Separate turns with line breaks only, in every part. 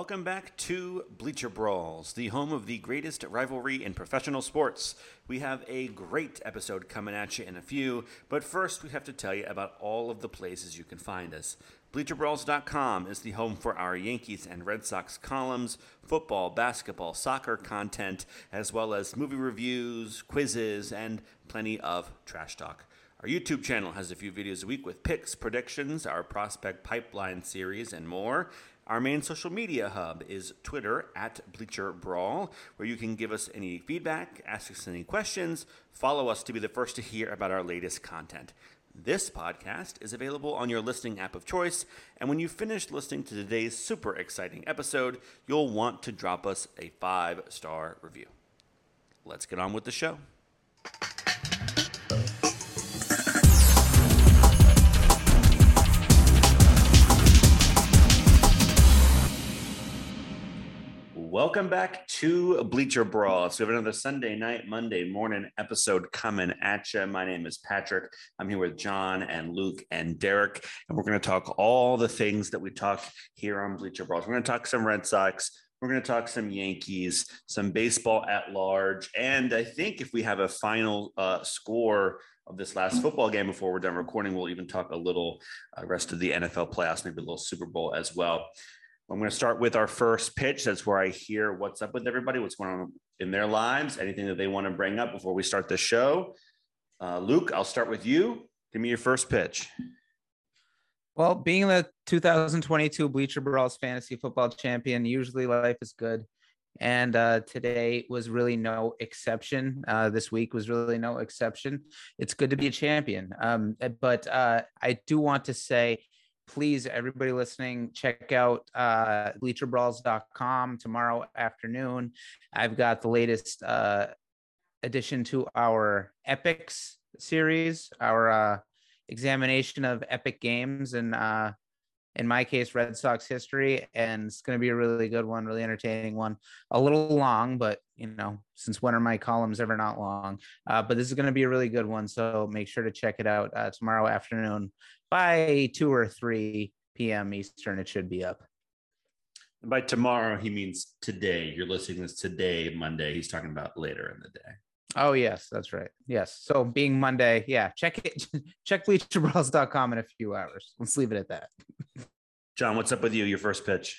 Welcome back to Bleacher Brawls, the home of the greatest rivalry in professional sports. We have a great episode coming at you in a few, but first we have to tell you about all of the places you can find us. BleacherBrawls.com is the home for our Yankees and Red Sox columns, football, basketball, soccer content, as well as movie reviews, quizzes, and plenty of trash talk. Our YouTube channel has a few videos a week with picks, predictions, our prospect pipeline series, and more. Our main social media hub is Twitter at Bleacher Brawl, where you can give us any feedback, ask us any questions, follow us to be the first to hear about our latest content. This podcast is available on your listening app of choice, and when you finish listening to today's super exciting episode, you'll want to drop us a five star review. Let's get on with the show. Welcome back to Bleacher Brawl. So we have another Sunday night, Monday morning episode coming at you. My name is Patrick. I'm here with John and Luke and Derrik, and we're going to talk all the things that we talk here on Bleacher Brawls. We're going to talk some Red Sox. We're going to talk some Yankees, some baseball at large, and I think if we have a final uh, score of this last football game before we're done recording, we'll even talk a little uh, rest of the NFL playoffs, maybe a little Super Bowl as well. I'm going to start with our first pitch. That's where I hear what's up with everybody, what's going on in their lives, anything that they want to bring up before we start the show. Uh, Luke, I'll start with you. Give me your first pitch.
Well, being the 2022 Bleacher Brawls Fantasy Football Champion, usually life is good. And uh, today was really no exception. Uh, this week was really no exception. It's good to be a champion. Um, but uh, I do want to say, please, everybody listening, check out uh, bleacherbrawls.com tomorrow afternoon. I've got the latest uh, addition to our Epics series, our uh, examination of epic games and uh, in my case, Red Sox history, and it's going to be a really good one, really entertaining one. A little long, but you know, since when are my columns ever not long? Uh, but this is going to be a really good one, so make sure to check it out uh, tomorrow afternoon by two or three p.m. Eastern. It should be up.
By tomorrow, he means today. You're listening this today, Monday. He's talking about later in the day.
Oh yes, that's right. Yes. So being Monday, yeah, check it check bleacherbrawls.com in a few hours. Let's leave it at that.
John, what's up with you? Your first pitch.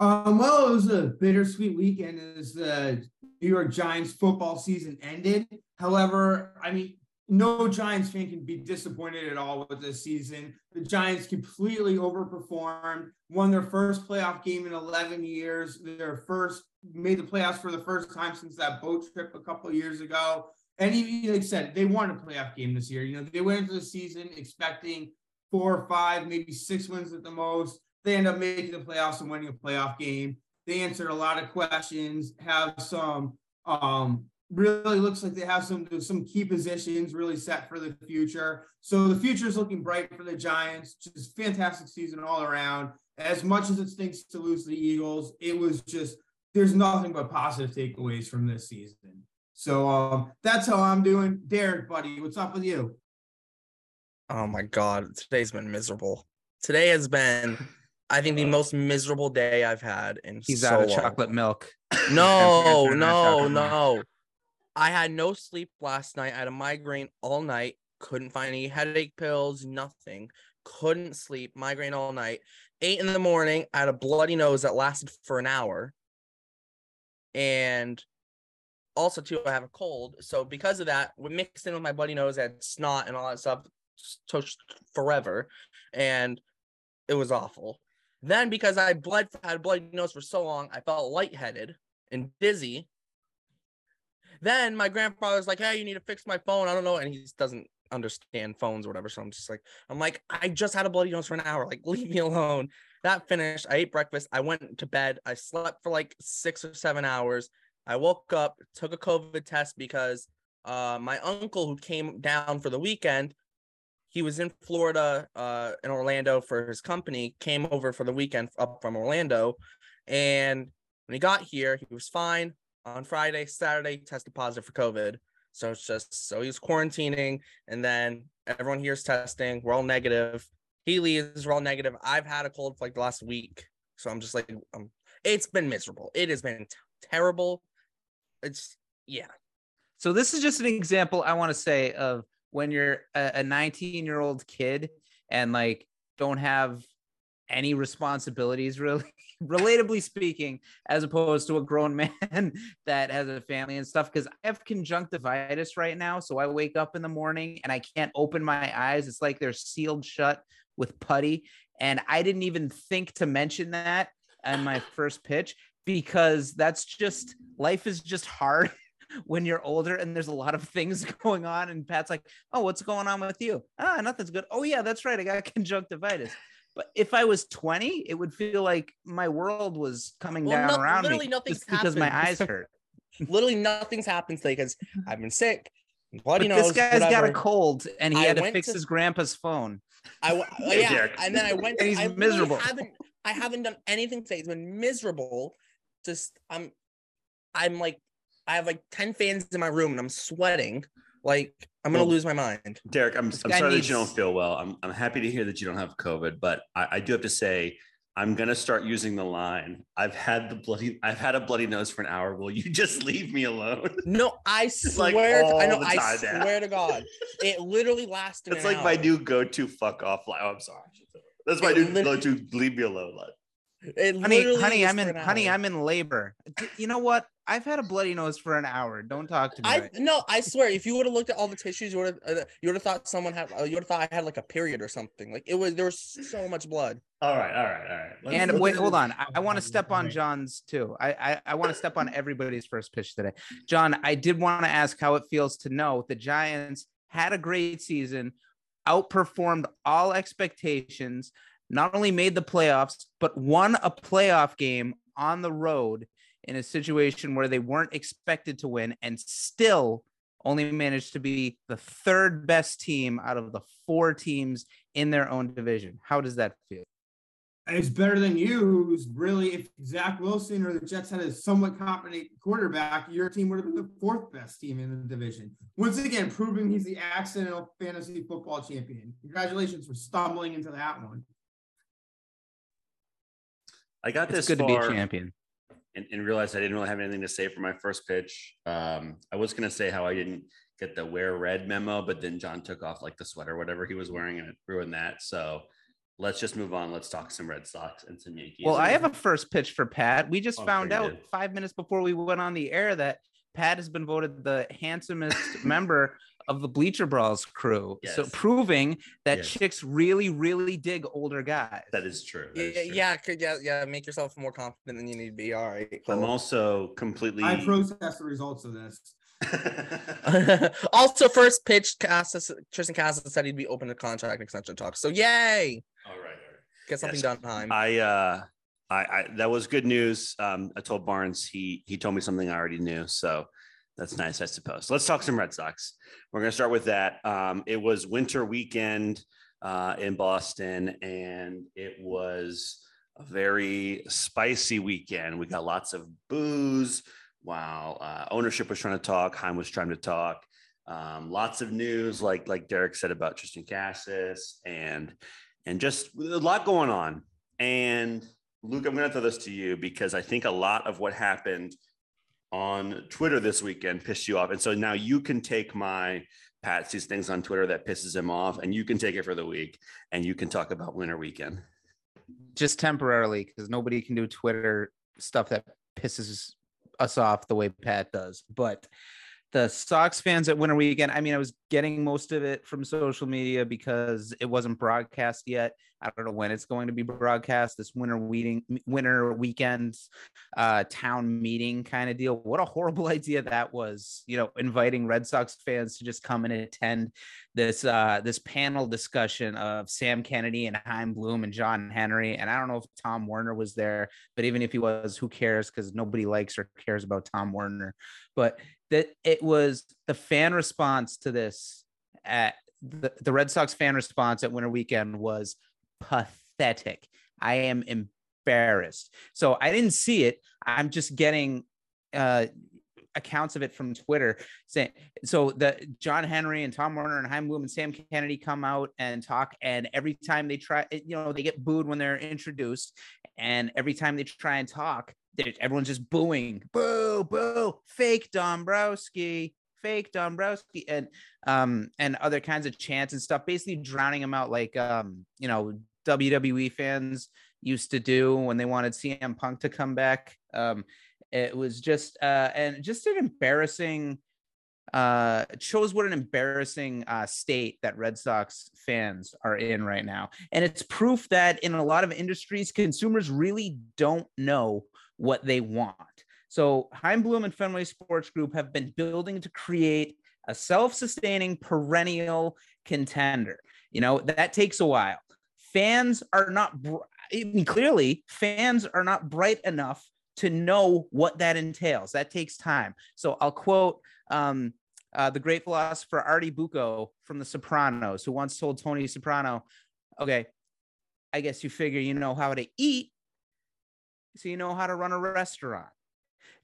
Um, well, it was a bittersweet weekend as the New York Giants football season ended. However, I mean, no Giants fan can be disappointed at all with this season. The Giants completely overperformed, won their first playoff game in 11 years, their first made the playoffs for the first time since that boat trip a couple years ago. And he, like I said, they won a playoff game this year. You know, they went into the season expecting four or five, maybe six wins at the most. They end up making the playoffs and winning a playoff game. They answered a lot of questions, have some um, really looks like they have some some key positions really set for the future. So the future is looking bright for the Giants. Just fantastic season all around. As much as it stinks to lose the Eagles, it was just there's nothing but positive takeaways from this season. So um, that's how I'm doing. Derrik, buddy, what's up with you?
Oh my god, today's been miserable. Today has been, I think, the most miserable day I've had in.
He's
so
out of
long.
chocolate milk.
No,
Not
no,
milk.
no. I had no sleep last night. I had a migraine all night. Couldn't find any headache pills, nothing. Couldn't sleep, migraine all night. Eight in the morning, I had a bloody nose that lasted for an hour. And also, too, I have a cold. So, because of that, we mixed in with my bloody nose, had snot and all that stuff forever. And it was awful. Then, because I bled, had a bloody nose for so long, I felt lightheaded and dizzy. Then my grandfather's like, "Hey, you need to fix my phone." I don't know, and he doesn't understand phones or whatever. So I'm just like, I'm like, I just had a bloody nose for an hour. Like, leave me alone. That finished. I ate breakfast. I went to bed. I slept for like six or seven hours. I woke up, took a COVID test because uh, my uncle who came down for the weekend, he was in Florida, uh, in Orlando for his company, came over for the weekend up from Orlando, and when he got here, he was fine on Friday, Saturday, tested positive for COVID. So it's just so he was quarantining, and then everyone here's testing. We're all negative. He leaves. We're all negative. I've had a cold for like the last week, So I'm just like, um, it's been miserable. It has been t- terrible. It's yeah.
So this is just an example I want to say of when you're a 19 year old kid and like don't have any responsibilities really relatably speaking as opposed to a grown man that has a family and stuff because i have conjunctivitis right now so i wake up in the morning and i can't open my eyes it's like they're sealed shut with putty and i didn't even think to mention that on my first pitch because that's just life is just hard when you're older and there's a lot of things going on and pat's like oh what's going on with you ah nothing's good oh yeah that's right i got conjunctivitis but if I was 20, it would feel like my world was coming
Well,
down
no-
around me
literally nothing's
just because my eyes hurt.
Literally nothing's happened today because I've been sick. Bloody
But
nose.
this guy's got a cold and he
I
had to fix
to-
his grandpa's phone.
I yeah,
Derrik.
and then I went.
And he's
I
miserable.
Haven't I haven't done anything today. It's been miserable. Just I'm, I'm like, I have like ten fans in my room and I'm sweating. Like I'm gonna
Well,
lose my mind.
Derrik, I'm, I'm sorry that you don't feel well. I'm, I'm happy to hear that you don't have COVID, but I, I do have to say, I'm gonna start using the line. I've had the bloody, I've had a bloody nose for an hour. Will you just leave me alone?
No, I
like
swear. to, I know. I
time now.
swear to God, it literally lasted.
It's
an
like my new go-to fuck off line. Oh, I'm sorry. That's my
It
new go-to leave me alone line.
Honey, honey, I'm in honey. I'm in labor. You know what? I've had a bloody nose for an hour. Don't talk to me.
I
right-
no, I swear, if you would have looked at all the tissues, you would have uh, you would have thought someone had uh, you would have thought I had like a period or something. Like it was there was so much blood.
All right, all right, all right. Let's-
and
let's-
wait, hold on. I, I want to step on John's too. I I, I want to step on everybody's first pitch today. John, I did want to ask how it feels to know the Giants had a great season, outperformed all expectations, not only made the playoffs, but won a playoff game on the road in a situation where they weren't expected to win and still only managed to be the third best team out of the four teams in their own division. How does that feel?
It's better than you, who's really, if Zach Wilson or the Jets had a somewhat competent quarterback, your team would have been the fourth best team in the division. Once again, proving he's the accidental fantasy football champion. Congratulations for stumbling into that one.
I got
It's
this
good to be a champion.
And, and realized I didn't really have anything to say for my first pitch. Um, I was gonna say how I didn't get the wear red memo, but then John took off like the sweater, whatever he was wearing, and it ruined that. So let's just move on. Let's talk some Red Sox and some Yankees.
Well, I have a first pitch for Pat. We just
Oh,
found out
did.
five minutes before we went on the air that Pat has been voted the handsomest member of the Bleacher Brawls crew. So proving that
Yes.
chicks really, really dig older guys.
that is true. that
Yeah,
true.
yeah, could- yeah, yeah. Make yourself more confident than you need to be. All right.
I'm also completely.
I protest the results of this.
also, first pitch, Casas, Triston Casas said he'd be open to contract extension talks. So yay,
all right, all right.
get something
Yes.
done, Chaim.
I uh I, I that was good news. Um I told Barnes he he told me something I already knew. So that's nice, I suppose. Let's talk some Red Sox. We're gonna start with that. Um it was winter weekend uh in Boston and it was a very spicy weekend. We got lots of booze while uh, ownership was trying to talk, Chaim was trying to talk. Um, lots of news, like like Derrik said about Triston Casas, and and just a lot going on. And Luke, I'm going to throw this to you because I think a lot of what happened on Twitter this weekend pissed you off. And so now you can take my Pat sees things on Twitter that pisses him off, and you can take it for the week, and you can talk about winter weekend.
Just temporarily, because nobody can do Twitter stuff that pisses us off the way Pat does. But the Sox fans at Winter Weekend, I mean, I was getting most of it from social media because it wasn't broadcast yet. I don't know when it's going to be broadcast. This winter weeding, winter weekends, uh, town meeting kind of deal. What a horrible idea that was. You know, inviting Red Sox fans to just come and attend this uh, this panel discussion of Sam Kennedy and Chaim Bloom and John Henry. And I don't know if Tom Werner was there, but even if he was, who cares? Because nobody likes or cares about Tom Werner. But that it was the fan response to this at the, the Red Sox fan response at Winter Weekend was pathetic. I am embarrassed. So I didn't see it. I'm just getting uh accounts of it from Twitter saying so the John Henry and Tom Werner and Chaim Bloom and Sam Kennedy come out and talk, and every time they try, you know, they get booed when they're introduced, and every time they try and talk, everyone's just booing, boo, boo, fake Dombrowski, fake Dombrowski, and um and other kinds of chants and stuff, basically drowning them out like um you know WWE fans used to do when they wanted CM Punk to come back. Um, it was just uh, and just an embarrassing. Uh, shows what an embarrassing uh, state that Red Sox fans are in right now, and it's proof that in a lot of industries, consumers really don't know what they want. So Chaim Bloom and Fenway Sports Group have been building to create a self-sustaining perennial contender. You know that takes a while. Fans are not. I mean, clearly, fans are not bright enough to know what that entails. That takes time. So I'll quote um, uh, the great philosopher Artie Bucco from The Sopranos, who once told Tony Soprano, "Okay, I guess you figure you know how to eat, so you know how to run a restaurant."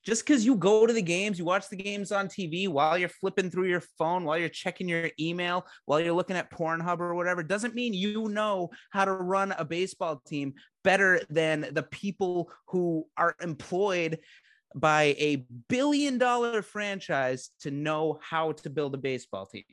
just because you go to the games, you watch the games on TV while you're flipping through your phone, while you're checking your email, while you're looking at Pornhub or whatever, doesn't mean you know how to run a baseball team better than the people who are employed by a billion dollar franchise to know how to build a baseball team.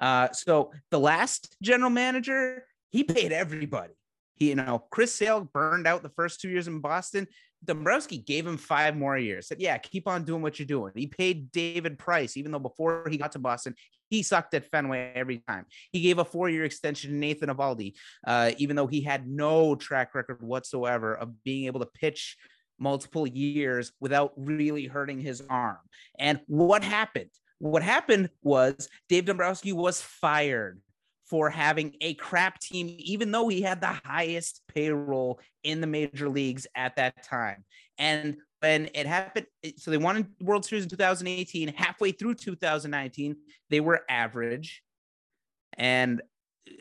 Uh, so the last general manager, he paid everybody. He, you know, Chris Sale burned out the first two years in Boston. Dombrowski gave him five more years. Said, "Yeah, keep on doing what you're doing." He paid David Price, even though before he got to Boston, he sucked at Fenway every time. He gave a four-year extension to Nathan Eovaldi, uh, even though he had no track record whatsoever of being able to pitch multiple years without really hurting his arm. And what happened? What happened was Dave Dombrowski was fired for having a crap team, even though he had the highest payroll in the major leagues at that time. And when it happened, so they won World Series in 2018. Halfway through 2019, they were average and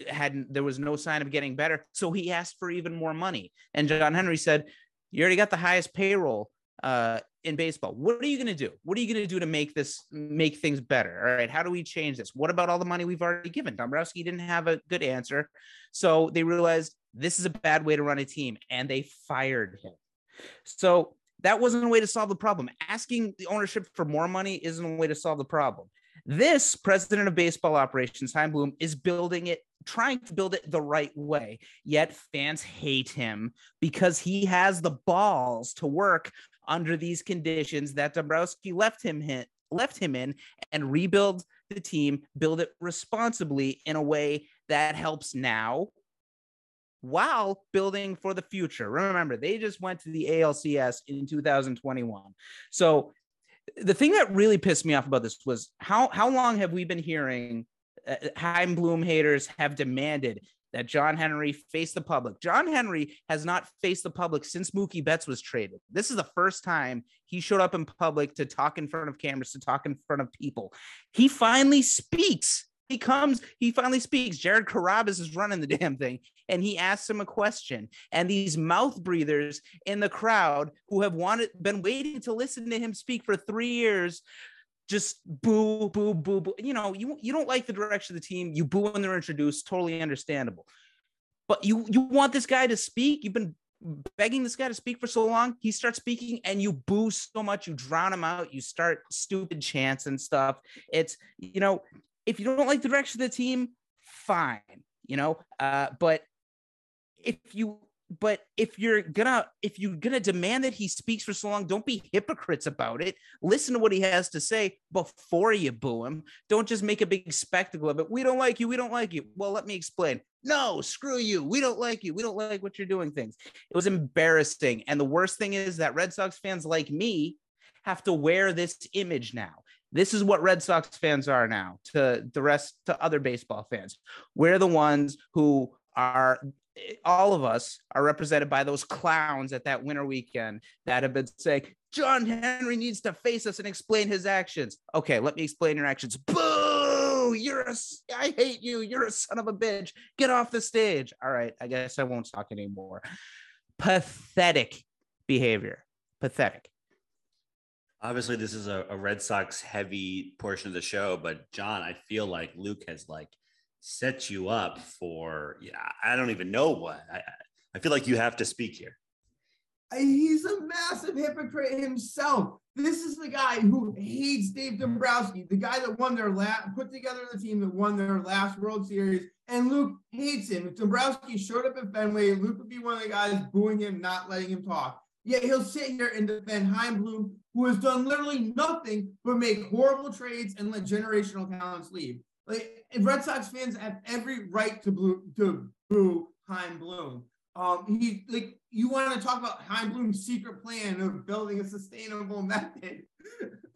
had there was no sign of getting better. So he asked for even more money. And John Henry said, You already got the highest payroll uh, in baseball. What are you going to do? What are you going to do to make this make things better? All right, how do we change this? What about all the money we've already given? Dombrowski didn't have a good answer, so they realized this is a bad way to run a team, and they fired him. So that wasn't a way to solve the problem. Asking the ownership for more money isn't a way to solve the problem. This president of baseball operations, Chaim Bloom, is building it, trying to build it the right way. Yet fans hate him because he has the balls to work under these conditions that Dombrowski left him hit, left him in and rebuild the team, build it responsibly in a way that helps now while building for the future. Remember, they just went to the ALCS in 2021. So the thing that really pissed me off about this was how how long have we been hearing uh, Chaim Bloom haters have demanded that John Henry faced the public. John Henry has not faced the public since Mookie Betts was traded. This is the first time he showed up in public to talk in front of cameras, to talk in front of people. He finally speaks. He comes, he finally speaks. Jared Carrabis is running the damn thing, and he asks him a question. And these mouth breathers in the crowd who have wanted been waiting to listen to him speak for three years just boo, boo, boo, boo. You know, you you don't like the direction of the team. You boo when they're introduced. Totally understandable. But you you want this guy to speak. You've been begging this guy to speak for so long. He starts speaking, and you boo so much. You drown him out. You start stupid chants and stuff. It's you know, if you don't like the direction of the team, fine. You know, uh, but if you but if you're gonna if you're gonna demand that he speaks for so long don't be hypocrites about it. Listen to what he has to say before you boo him. Don't just make a big spectacle of it. We don't like you we don't like you. Well let me explain. No screw you. We don't like you. We don't like what you're doing things. It was embarrassing. And the worst thing is that red sox fans like me have to wear this image now. This is what Red Sox fans are now to the rest to other baseball fans. We're the ones who are all of us are represented by those clowns at that winter weekend that have been saying John Henry needs to face us and explain his actions. Okay, let me explain your actions. Boo! You're a I hate you. You're a son of a bitch. Get off the stage. All right, I guess I won't talk anymore. Pathetic behavior. Pathetic.
obviously this is a, a, Red Sox heavy portion of the show, but John, I feel like Luke has like set you up for yeah, I don't even know what. I I feel like you have to speak here.
He's a massive hypocrite himself. This is the guy who hates Dave Dombrowski, the guy that won their last, put together the team that won their last World Series. And Luke hates him. If Dombrowski showed up at Fenway, Luke would be one of the guys booing him, not letting him talk. Yet he'll sit here and defend Chaim Bloom, who has done literally nothing but make horrible trades and let generational talents leave. Like Red Sox fans have every right to boo, to boo Chaim Bloom. Um, he like you want to talk about Chaim Bloom's secret plan of building a sustainable method.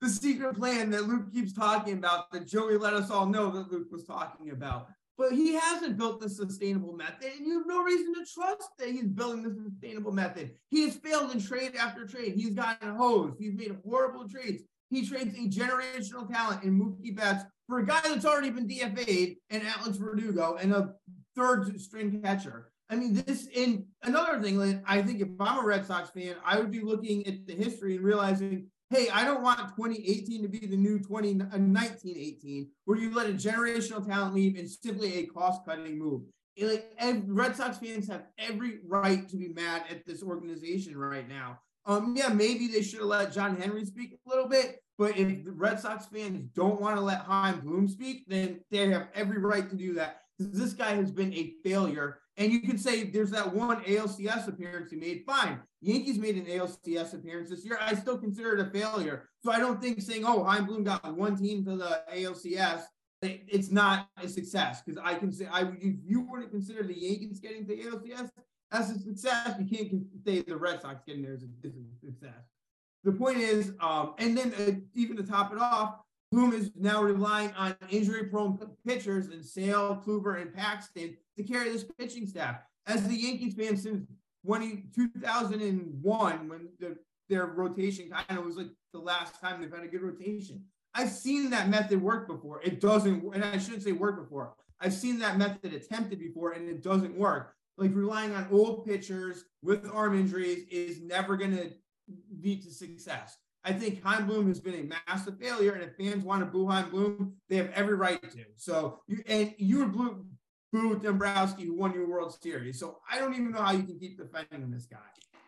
the secret plan that Luke keeps talking about that Joey let us all know that Luke was talking about. But he hasn't built the sustainable method, and you have no reason to trust that he's building the sustainable method. He has failed in trade after trade. He's gotten hosed. He's made horrible trades. He trades a generational talent in Mookie Betts for a guy that's already been DFA'd and Alex Verdugo and a third string catcher. I mean, this in another thing, I think if I'm a Red Sox fan, I would be looking at the history and realizing, hey, I don't want 2018 to be the new 2019-18, uh, where you let a generational talent leave and simply a cost-cutting move. Like Red Sox fans have every right to be mad at this organization right now. Um, yeah, maybe they should have let John Henry speak a little bit, but if the Red Sox fans don't want to let Chaim Bloom speak, then they have every right to do that this guy has been a failure. And you can say there's that one ALCS appearance he made. Fine. Yankees made an ALCS appearance this year. I still consider it a failure. So I don't think saying, oh, Chaim Bloom got one team to the ALCS, it's not a success. Because I can say, I if you wouldn't consider the Yankees getting to ALCS as a success, you can't say the Red Sox getting there is a, as a success. The point is, um, and then uh, even to top it off, Bloom is now relying on injury-prone pitchers and Sale, Kluber, and Paxton to carry this pitching staff. As the Yankees fan since 20, 2001, when the, their rotation kind of was like the last time they've had a good rotation. I've seen that method work before. It doesn't, and I shouldn't say work before. I've seen that method attempted before, and it doesn't work. Like relying on old pitchers with arm injuries is never going to lead to success. I think Chaim Bloom has been a massive failure, and if fans want to boo Chaim Bloom, they have every right to. So you and you would boo, boo Dombrowski, who won your World Series. So I don't even know how you can keep defending this guy.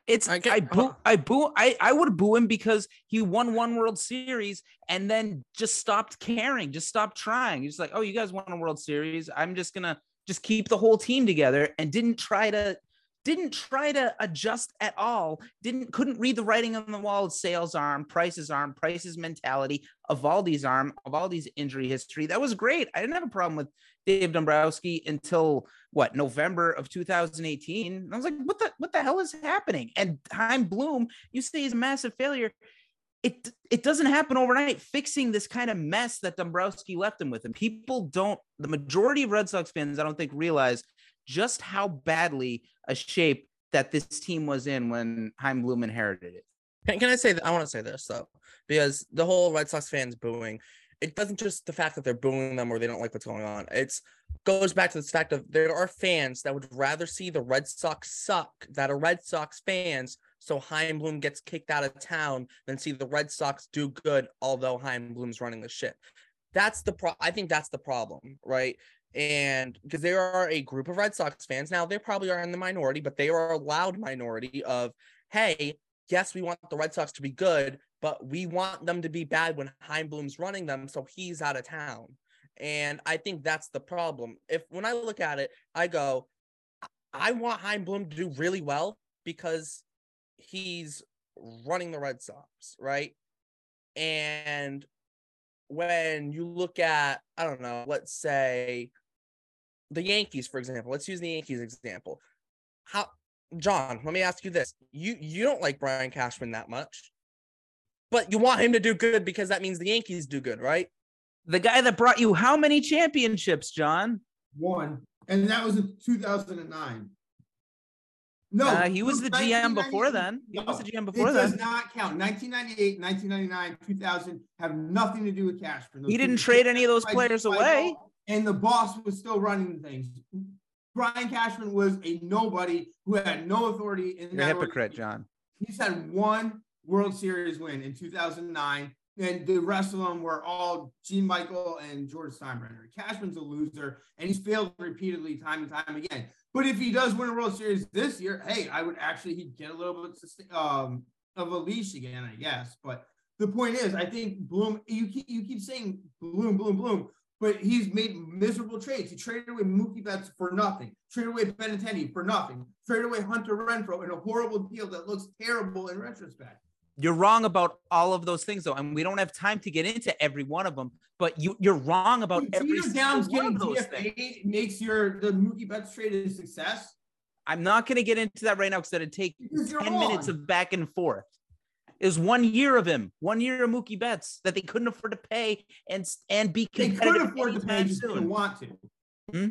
It's I, I boo I boo I, I would boo him because he won one World Series and then just stopped caring, just stopped trying. He's like, oh, you guys won a World Series. I'm just gonna just keep the whole team together and didn't try to didn't try to adjust at all, didn't couldn't read the writing on the wall of Sale's arm, Price's arm, Price's mentality, Eovaldi's arm, Eovaldi's injury history. That was great. I didn't have a problem with Dave Dombrowski until what November of 2018. I was like, what the what the hell is happening? And Chaim Bloom, you say he's a massive failure. It it doesn't happen overnight. Fixing this kind of mess that Dombrowski left him with, and people don't. The majority of Red Sox fans, I don't think, realize just how badly a shape that this team was in when Chaim Bloom inherited it.
Can, can I say that? I want to say this though, because the whole Red Sox fans booing, it doesn't just the fact that they're booing them or they don't like what's going on. It's goes back to the fact of there are fans that would rather see the Red Sox suck that are Red Sox fans. So Chaim Bloom gets kicked out of town than see the Red Sox do good, although Chaim Bloom's running the ship. That's the pro. I think that's the problem, right? and because there are a group of Red Sox fans now, they probably are in the minority, but they are a loud minority of, hey, yes, we want the Red Sox to be good, but we want them to be bad when Chaim Bloom's running them, so he's out of town. And I think that's the problem. If when I look at it, I go, I want Chaim Bloom to do really well because he's running the Red Sox, right? And when you look at, I don't know, let's say the Yankees, for example. Let's use the Yankees example. How John, let me ask you this. You you don't like Brian Cashman that much. But you want him to do good because that means the Yankees do good, right?
The guy that brought you how many championships, John?
One. And that was in 2009.
No, uh, he was the GM before then. He no, was the GM before
it
then.
It does not count. 1998, 1999, 2000 have nothing to do with Cashman.
He didn't trade any of those players away
and the boss was still running things. Brian Cashman was a nobody who had no authority in
You're that. hypocrite, John.
He's had one World Series win in 2009, and the rest of them were all Gene Michael and George Steinbrenner. Cashman's a loser, and he's failed repeatedly, time and time again. But if he does win a World Series this year, hey, I would actually he'd get a little bit um, of a leash again, I guess. But the point is, I think Bloom. You keep you keep saying Bloom, Bloom, Bloom but he's made miserable trades. He traded away Mookie Betts for nothing, traded away Benintendi for nothing, traded away Hunter Renfroe in a horrible deal that looks terrible in retrospect.
You're wrong about all of those things, though, and we don't have time to get into every one of them. But you, you're wrong about
When
every single
Downs
one of those things.
Makes your the Mookie Betts trade a success.
I'm not going to get into that right now because it'd take
Because
10 minutes of back and forth. It was one year of him, one year of Mookie Betts that they couldn't afford to pay and and be
They could
competitive
afford to pay, just didn't want to.
Hmm?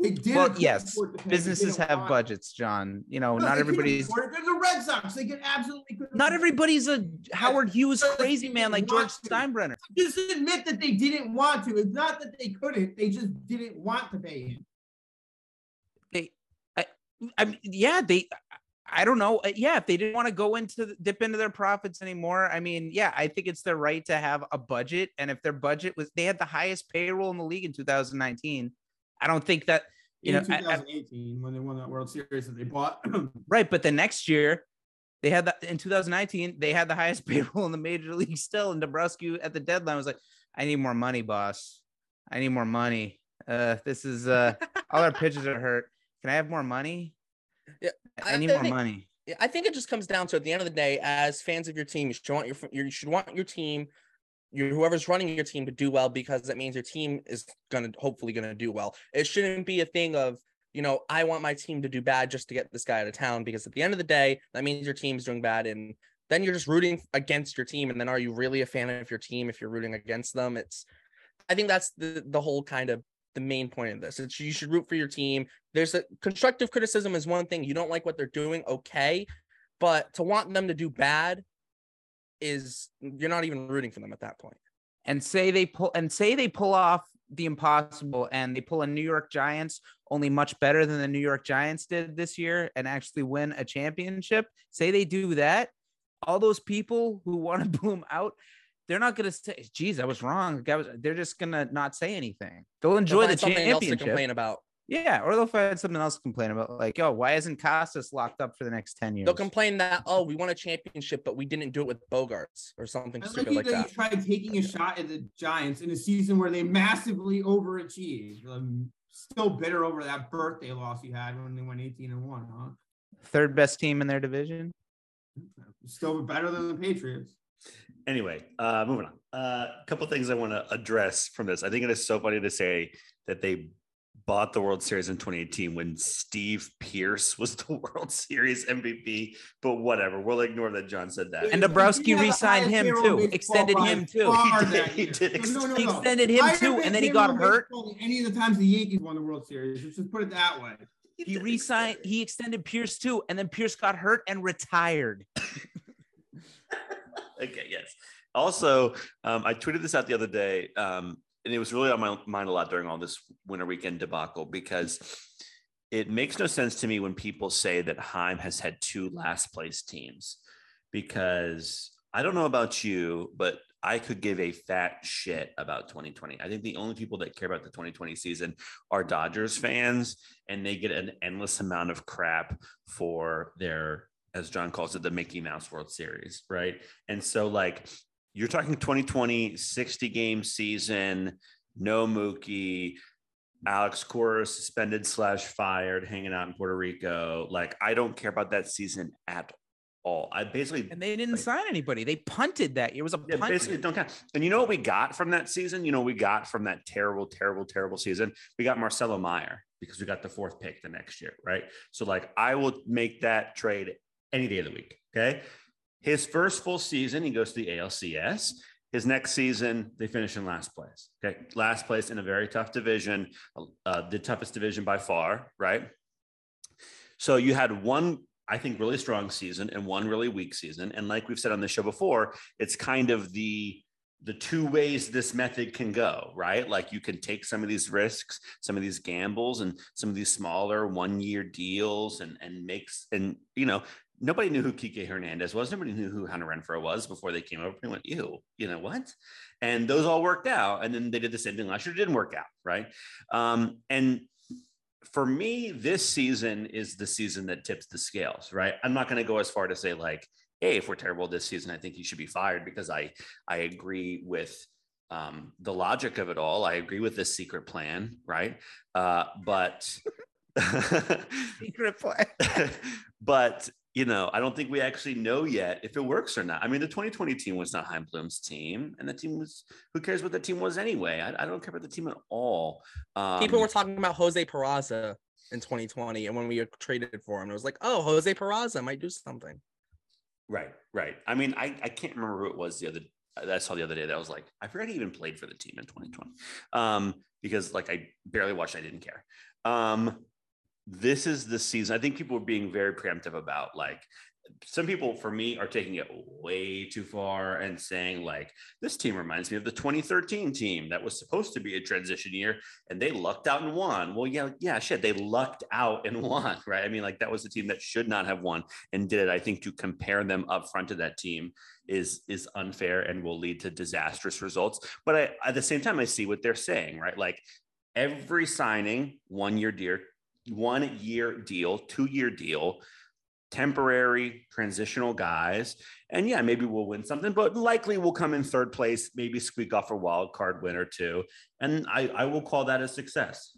They did.
Well, yes, businesses have budgets, John. You know, not everybody's
They're the Red Sox. They could absolutely. couldn't
everybody's a Howard Hughes crazy man like George
to.
Steinbrenner.
Just admit that they didn't want to. It's not that they couldn't. They just didn't want to pay him.
They, I, I mean, yeah, they. I don't know. Uh, Yeah, if they didn't want to go into the- dip into their profits anymore, I mean, yeah, I think it's their right to have a budget. And if their budget was, they had the highest payroll in the league in 2019. I don't think that you
in
know, I- I-
2018 when they won that World Series that they bought.
Right, but the next year they had that in 2019, they had the highest payroll in the major league still. And Dombrowski at the deadline was like, I need more money, boss. I need more money. Uh, this is uh all our pitches are hurt. Can I have more money?
Yeah,
I
I
need more
think-
money.
I think it just comes down to at the end of the day, as fans of your team, you should want your you should want your team, your whoever's running your team to do well because that means your team is gonna hopefully gonna do well. It shouldn't be a thing of you know I want my team to do bad just to get this guy out of town because at the end of the day that means your team's doing bad and then you're just rooting against your team and then are you really a fan of your team if you're rooting against them? It's I think that's the the whole kind of the main point of this. It's you should root for your team. There's a constructive criticism is one thing. You don't like what they're doing, okay. But to want them to do bad is you're not even rooting for them at that point.
And say they pull and say they pull off the impossible and they pull a New York Giants only much better than the New York Giants did this year and actually win a championship. Say they do that. All those people who want to boom out, they're not going to say, geez, I was wrong. The They're just going to not say anything. They'll
They'll
enjoy the
find something else to
championship.
complain about.
Yeah. Or they'll find something else to complain about. Like, oh, why isn't Casas locked up for the next 10 years?
They'll complain that oh we won a championship but we didn't do it with Bogaerts or something
I like
stupid
you
like
that
that.
you tried taking a shot at the Giants in a season where they massively overachieved. I'm still bitter over that birthday loss you had when they went 18 and 1, huh?
Third best team in their division.
Still better than the Patriots.
Anyway, uh, moving on. A uh, couple things I want to address from this. I think it is so funny to say that they bought the World Series in 2018 when Steve Pearce was the World Series MVP. But whatever, we'll ignore that John said that.
And
He Dombrowski
re-signed him too, extended him too.
He did- he
year.
did
No, no, no,
He
no.
extended him too, and then he got hurt.
Any of the times the Yankees won the World Series, let's just put it that way.
He re-signed. He extended Pearce too, and then Pearce got hurt and retired.
okay, yes. Also, um, I tweeted this out the other day, um, and it was really on my mind a lot during all this winter weekend debacle because it makes no sense to me when people say that Chaim has had two last place teams because I don't know about you, but I could give a fat shit about 2020. I think the only people that care about the 2020 season are Dodgers fans, and they get an endless amount of crap for their, as John calls it, the Mickey Mouse World Series, right? And so, like, you're talking 2020 60 game season, no Mookie, Alex Cora suspended slash fired, hanging out in Puerto Rico. Like, I don't care about that season at all. I basically
And they didn't
Like-
sign anybody. They punted that. It was a
yeah,
punt.
basically don't count. And you know what we got from that season? You know, we got from that terrible, terrible, terrible season. We got Marcelo Mayer because we got the fourth pick the next year, right? So, like, I will make that trade any day of the week. Okay. His first full season, he goes to the ALCS. His next season, they finish in last place. Okay. Last place in a very tough division, uh, the toughest division by far, right? So you had one, I think, really strong season and one really weak season. And like we've said on the show before, it's kind of the the two ways this method can go, right? Like you can take some of these risks, some of these gambles, and some of these smaller one year deals, and and makes and you know nobody knew who Kike Hernandez was. Nobody knew who Hunter Renfroe was before they came over. And went, "Ew, you know what?" And those all worked out. And then they did the same thing last year. It didn't work out, right? Um, and for me, this season is the season that tips the scales, right? I'm not going to go as far to say like, "Hey, if we're terrible this season, I think he should be fired," because I I agree with um, the logic of it all. I agree with this secret plan, right? Uh, but
Secret plan.
but you know, I don't think we actually know yet if it works or not. I mean, the 2020 team was not Chaim Bloom's team, and the team was who cares what the team was anyway? I, I don't care about the team at all. Um,
People were talking about Jose Peraza in 2020, and when we traded for him, it was like, oh, Jose Peraza might do something.
right, right. I mean, I, I can't remember who it was the other that I saw the other day that I was like, I forgot he even played for the team in 2020. Um, because like I barely watched, I didn't care. Um, this is the season. I think people are being very preemptive about like some people for me are taking it way too far and saying like this team reminds me of the 2013 team that was supposed to be a transition year and they lucked out and won. Well, yeah, yeah, shit, they lucked out and won, right? I mean, like that was the team that should not have won and did it. I think to compare them up front to that team is is unfair and will lead to disastrous results. But I, at the same time, I see what they're saying, right? Like every signing, one year deal, one year deal, two year deal, temporary transitional guys. And yeah, maybe we'll win something, but likely we'll come in third place, maybe squeak off a wild card win or two. And I, I will call that a success.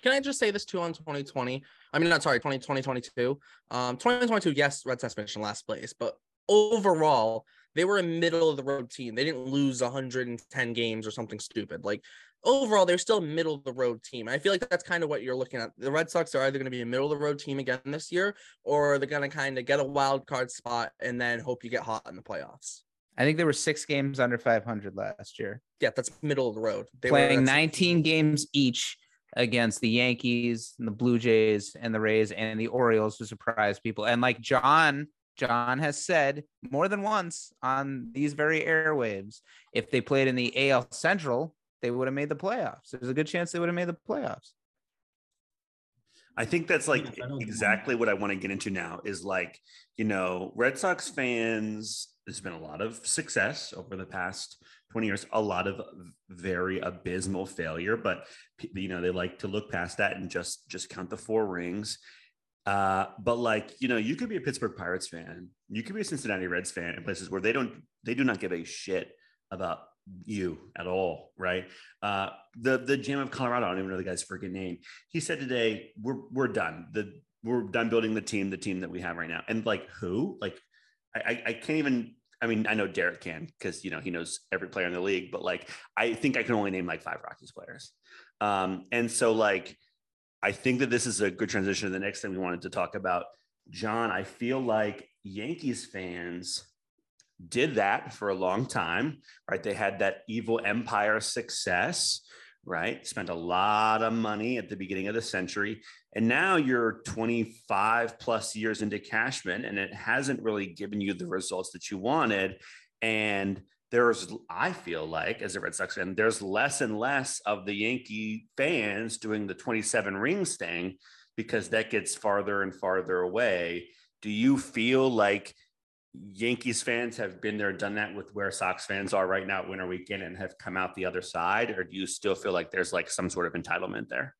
Can I just say this too on 2020? I mean, not sorry, 2020, 2022. Um, 2022, yes, Red Sox finished in last place, but overall, they were a middle of the road team. They didn't lose 110 games or something stupid. Like overall, they're still a middle of the road team. I feel like that's kind of what you're looking at. The Red Sox are either going to be a middle of the road team again this year, or they're going to kind of get a wild card spot and then hope you get hot in the playoffs.
I think there were six games under 500 last year.
Yeah, that's middle of the road.
They playing were, 19 games each against the Yankees and the Blue Jays and the Rays and the Orioles to surprise people. And like John John has said more than once on these very airwaves, if they played in the AL Central, they would have made the playoffs. There's a good chance they would have made the playoffs.
I think that's like exactly what I want to get into now is like, you know, Red Sox fans, there's been a lot of success over the past 20 years, a lot of very abysmal failure, but you know, they like to look past that and just just count the four rings. Uh, but like, you know, you could be a Pittsburgh Pirates fan, you could be a Cincinnati Reds fan in places where they don't they do not give a shit about you at all, right? Uh, the the GM of Colorado, I don't even know the guy's freaking name. He said today, "We're we're done. The we're done building the team, the team that we have right now." And like who? Like I I can't even. I mean, I know Derrik can because you know he knows every player in the league, but like I think I can only name like five Rockies players. Um, and so like I think that this is a good transition to the next thing we wanted to talk about. John, I feel like Yankees fans did that for a long time, right? They had that evil empire success, right? Spent a lot of money at the beginning of the century. And now you're 25 plus years into Cashman, and it hasn't really given you the results that you wanted. And there's, I feel like, as a Red Sox fan, there's less and less of the Yankee fans doing the 27 rings thing because that gets farther and farther away. Do you feel like Yankees fans have been there, done that with where Sox fans are right now at winter weekend and have come out the other side? Or do you still feel like there's like some sort of entitlement there?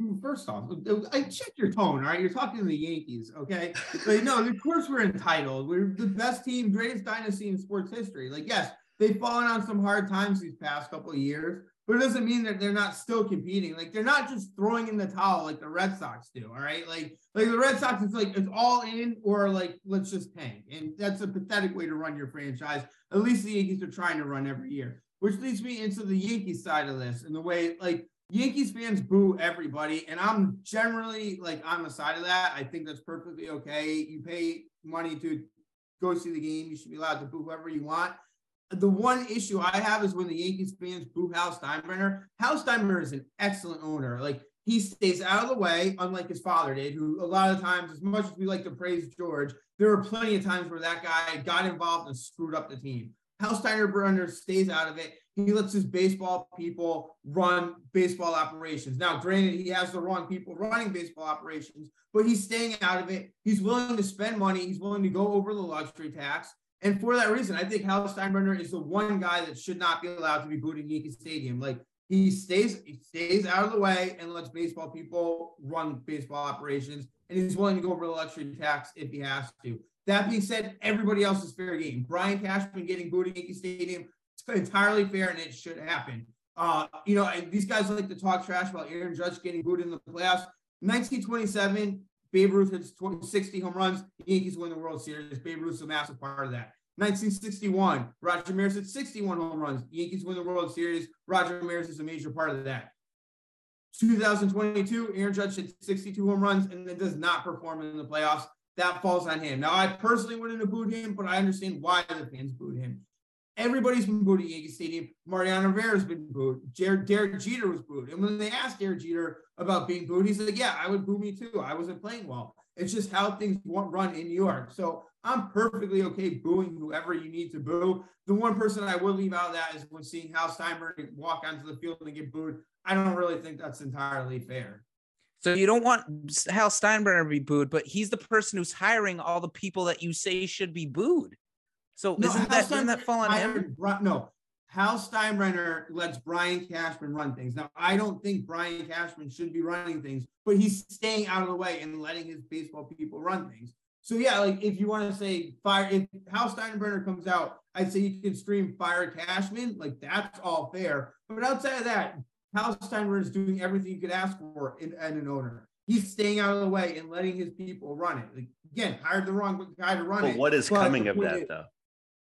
Hmm, first off, I check your tone. All right, you're talking to the Yankees, okay? But no, of course we're entitled. We're the best team, greatest dynasty in sports history. Like, yes, they've fallen on some hard times these past couple of years, but it doesn't mean that they're not still competing. Like they're not just throwing in the towel like the Red Sox do. All right. Like, like the Red Sox is like it's all in or like let's just tank. And that's a pathetic way to run your franchise. At least the Yankees are trying to run every year. Which leads me into the Yankees side of this and the way like Yankees fans boo everybody. And I'm generally like on the side of that. I think that's perfectly okay. You pay money to go see the game. You should be allowed to boo whoever you want the one issue I have is when the Yankees fans boo Hal Steinbrenner. Hal Steinbrenner is an excellent owner. Like he stays out of the way, unlike his father did, who a lot of times, as much as we like to praise George, there were plenty of times where that guy got involved and screwed up the team. Hal Steinbrenner stays out of it. He lets his baseball people run baseball operations. Now, granted, he has the wrong people running baseball operations, but he's staying out of it. He's willing to spend money. He's willing to go over the luxury tax. And for that reason, I think Hal Steinbrenner is the one guy that should not be allowed to be booed in Yankee Stadium. Like he stays, he stays out of the way and lets baseball people run baseball operations. And he's willing to go over the luxury tax if he has to. That being said, everybody else is fair game. Brian Cashman getting booed at Yankee Stadium, it's entirely fair and it should happen. Uh, you know, and these guys like to talk trash about Aaron Judge getting booed in the playoffs. 1927, Babe Ruth hits 60 home runs. Yankees win the World Series. Babe Ruth's a massive part of that. 1961, Roger Maris hit 61 home runs. Yankees win the World Series. Roger Maris is a major part of that. 2022, Aaron Judge hit 62 home runs and then does not perform in the playoffs that falls on him. Now, I personally wouldn't have booed him, but I understand why the fans booed him. Everybody's been booed at Yankee Stadium. Mariano Rivera's been booed. Jared, Derek Jeter was booed. And when they asked Derek Jeter about being booed, he said, Yeah, I would boo me too. I wasn't playing well. It's just how things run in New York. So I'm perfectly okay booing whoever you need to boo. The one person I will leave out of that is when seeing Hal Steinbrenner walk onto the field and get booed. I don't really think that's entirely fair.
So you don't want Hal Steinbrenner to be booed, but he's the person who's hiring all the people that you say should be booed. So no, isn't that doesn't that fall on him?
No, Hal Steinbrenner lets Brian Cashman run things. Now, I don't think Brian Cashman should be running things, but he's staying out of the way and letting his baseball people run things. So yeah, like if you want to say fire, if Hal Steinbrenner comes out, I'd say you can stream fire Cashman. Like that's all fair. But outside of that, Hal Steinbrenner is doing everything you could ask for in, in an owner. He's staying out of the way and letting his people run it. Like, again, hired the wrong guy to run
but
it.
What is coming of that, though?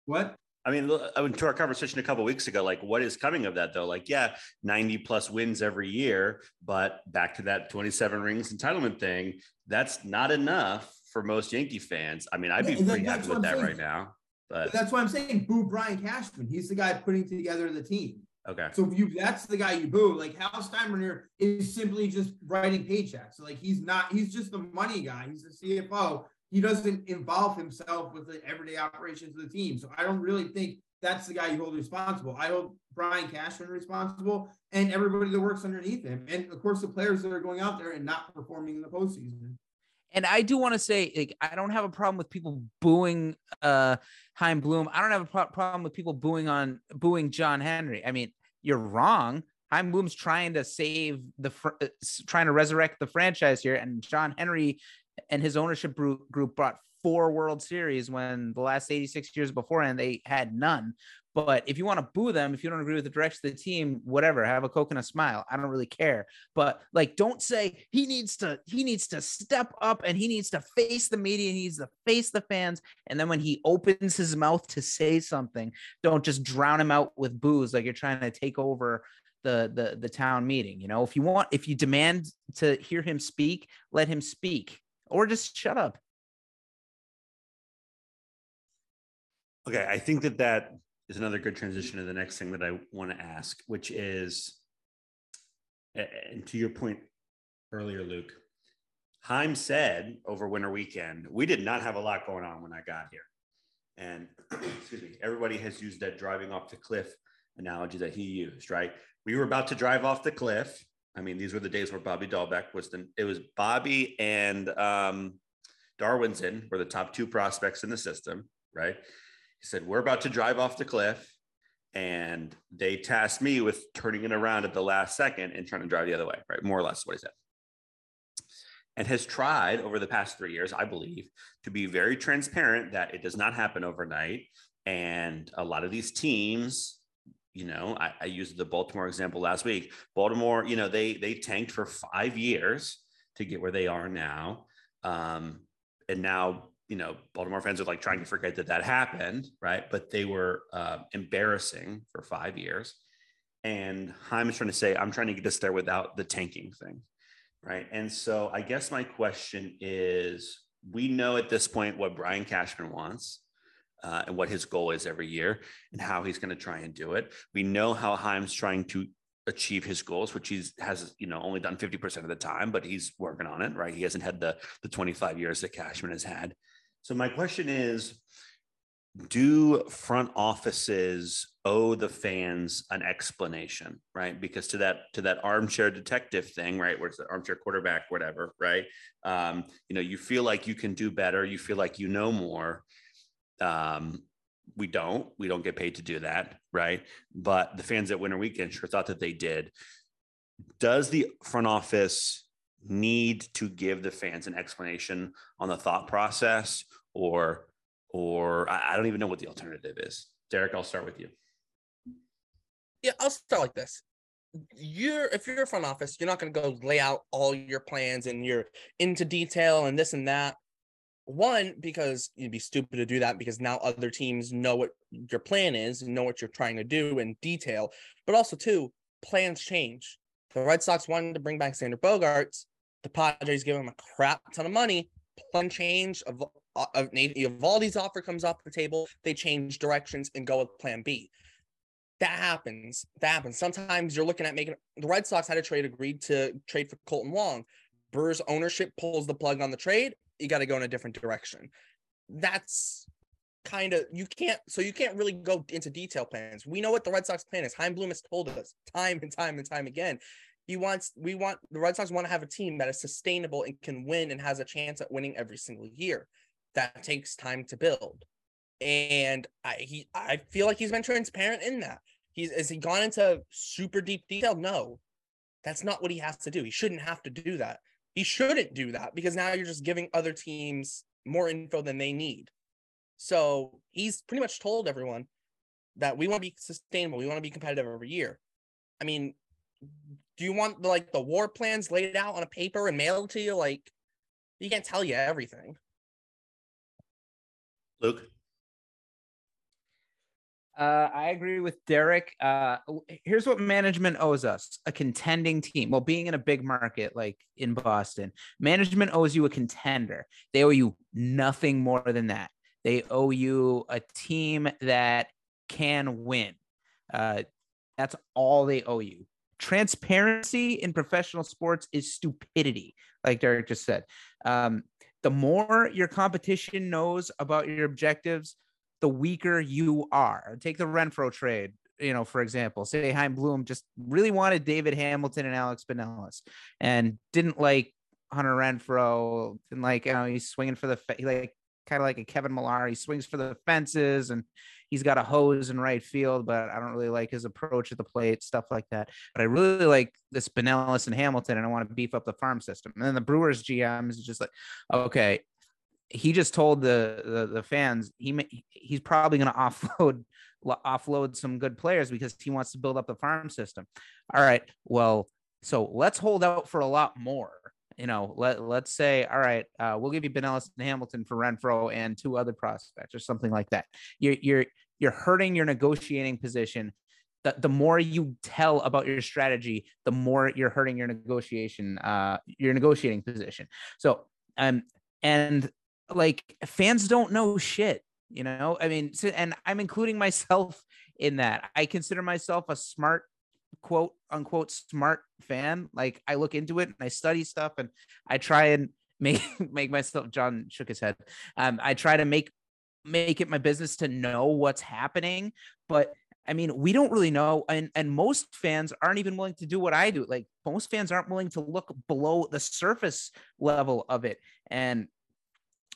What?
I mean, I went to our conversation a couple weeks ago. Like, what is coming of that, though? Like, yeah, 90 plus wins every year, but back to that 27 rings entitlement thing, that's not enough for most Yankee fans. I mean, I'd be yeah, pretty happy with that saying. right now. But
that's why I'm saying boo Brian Cashman. He's the guy putting together the team.
Okay.
So if you that's the guy you boo. Like Hal Steinbrenner is simply just writing paychecks. So like he's not, he's just the money guy. He's the CFO. He doesn't involve himself with the everyday operations of the team. So I don't really think that's the guy you hold responsible. I hold Brian Cashman responsible and everybody that works underneath him. And of course the players that are going out there and not performing in the postseason.
And I do want to say, like, I don't have a problem with people booing uh Chaim Bloom. I don't have a pro- problem with people booing on booing John Henry. I mean, you're wrong. Chaim Bloom's trying to save the fr- uh, trying to resurrect the franchise here, and John Henry and his ownership group brought four World Series when the last 86 years beforehand they had none. But if you want to boo them, if you don't agree with the direction of the team, whatever, have a a smile. I don't really care. But like, don't say he needs to he needs to step up and he needs to face the media, he needs to face the fans. And then when he opens his mouth to say something, don't just drown him out with booze like you're trying to take over the the the town meeting. You know, if you want, if you demand to hear him speak, let him speak, or just shut up.
Okay, I think that that is another good transition to the next thing that I want to ask, which is, and to your point earlier, Luke, Chaim said over winter weekend, we did not have a lot going on when I got here. And excuse me, everybody has used that driving off the cliff analogy that he used, right? We were about to drive off the cliff. I mean, these were the days where Bobby Dalbec was the, it was Bobby and um, Darwinzon were the top two prospects in the system, right? He said, We're about to drive off the cliff. And they tasked me with turning it around at the last second and trying to drive the other way, right? More or less what he said. And has tried over the past three years, I believe, to be very transparent that it does not happen overnight. And a lot of these teams, you know, I, I used the Baltimore example last week. Baltimore, you know, they they tanked for five years to get where they are now. Um, and now you know, Baltimore fans are like trying to forget that that happened, right? But they were uh, embarrassing for five years. And is trying to say, I'm trying to get us there without the tanking thing, right? And so I guess my question is we know at this point what Brian Cashman wants. Uh, and what his goal is every year and how he's going to try and do it. We know how Chaim's trying to achieve his goals, which he's has you know only done 50% of the time, but he's working on it, right? He hasn't had the the 25 years that Cashman has had. So my question is, do front offices owe the fans an explanation right because to that to that armchair detective thing right where it's the armchair quarterback whatever right um, you know you feel like you can do better you feel like you know more um, we don't we don't get paid to do that right but the fans at winter weekend sure thought that they did does the front office need to give the fans an explanation on the thought process or or I, I don't even know what the alternative is. Derrik, I'll start with you.
Yeah, I'll start like this. You're if you're a front office, you're not going to go lay out all your plans and you're into detail and this and that. One, because you'd be stupid to do that because now other teams know what your plan is and know what you're trying to do in detail. But also, two, plans change. The Red Sox wanted to bring back Xander Bogaerts. The Padres give him a crap ton of money. Plan change of uh, of Eovaldi's offer comes off the table, they change directions and go with plan B. That happens. That happens. Sometimes you're looking at making the Red Sox had a trade agreed to trade for Kolten Wong. Brewers ownership pulls the plug on the trade. You got to go in a different direction. That's kind of you can't so you can't really go into detail plans. We know what the Red Sox plan is. Chaim Bloom has told us time and time and time again. He wants we want the Red Sox want to have a team that is sustainable and can win and has a chance at winning every single year that takes time to build. And I he I feel like he's been transparent in that. He's has he gone into super deep detail? No. That's not what he has to do. He shouldn't have to do that. He shouldn't do that because now you're just giving other teams more info than they need. So he's pretty much told everyone that we want to be sustainable. We want to be competitive every year. I mean, do you want like the war plans laid out on a paper and mailed to you? Like, he can't tell you everything.
Luke?
Uh, I agree with Derrik. Uh, here's what management owes us a contending team. Well, being in a big market like in Boston, management owes you a contender. They owe you nothing more than that. They owe you a team that can win. Uh, that's all they owe you. Transparency in professional sports is stupidity, like Derrik just said. Um, the more your competition knows about your objectives, the weaker you are. Take the Renfroe trade, you know, for example. Say Chaim Bloom just really wanted David Hamilton and Alex Binelas and didn't like Hunter Renfroe. And like, you know, he's swinging for the, like, kind of like a Kevin Millar. He swings for the fences and he's got a hose in right field, but I don't really like his approach at the plate, stuff like that. But I really like this Binelas and Hamilton, and I want to beef up the farm system. And then the Brewers GM is just like, okay, he just told the the, the fans he he's probably going to offload offload some good players because he wants to build up the farm system. All right, well, so let's hold out for a lot more you know, let let's say, all right, uh, we'll give you Binelas and Hamilton for Renfroe and two other prospects or something like that. You're you're you're hurting your negotiating position. The, the more you tell about your strategy, the more you're hurting your negotiation, uh, your negotiating position. So, um, and like fans don't know shit, you know. I mean, so, and I'm including myself in that. I consider myself a smart quote unquote smart fan. Like I look into it and I study stuff and I try and make make myself John shook his head. Um, I try to make make it my business to know what's happening. But I mean, we don't really know, and and most fans aren't even willing to do what I do. Like most fans aren't willing to look below the surface level of it. And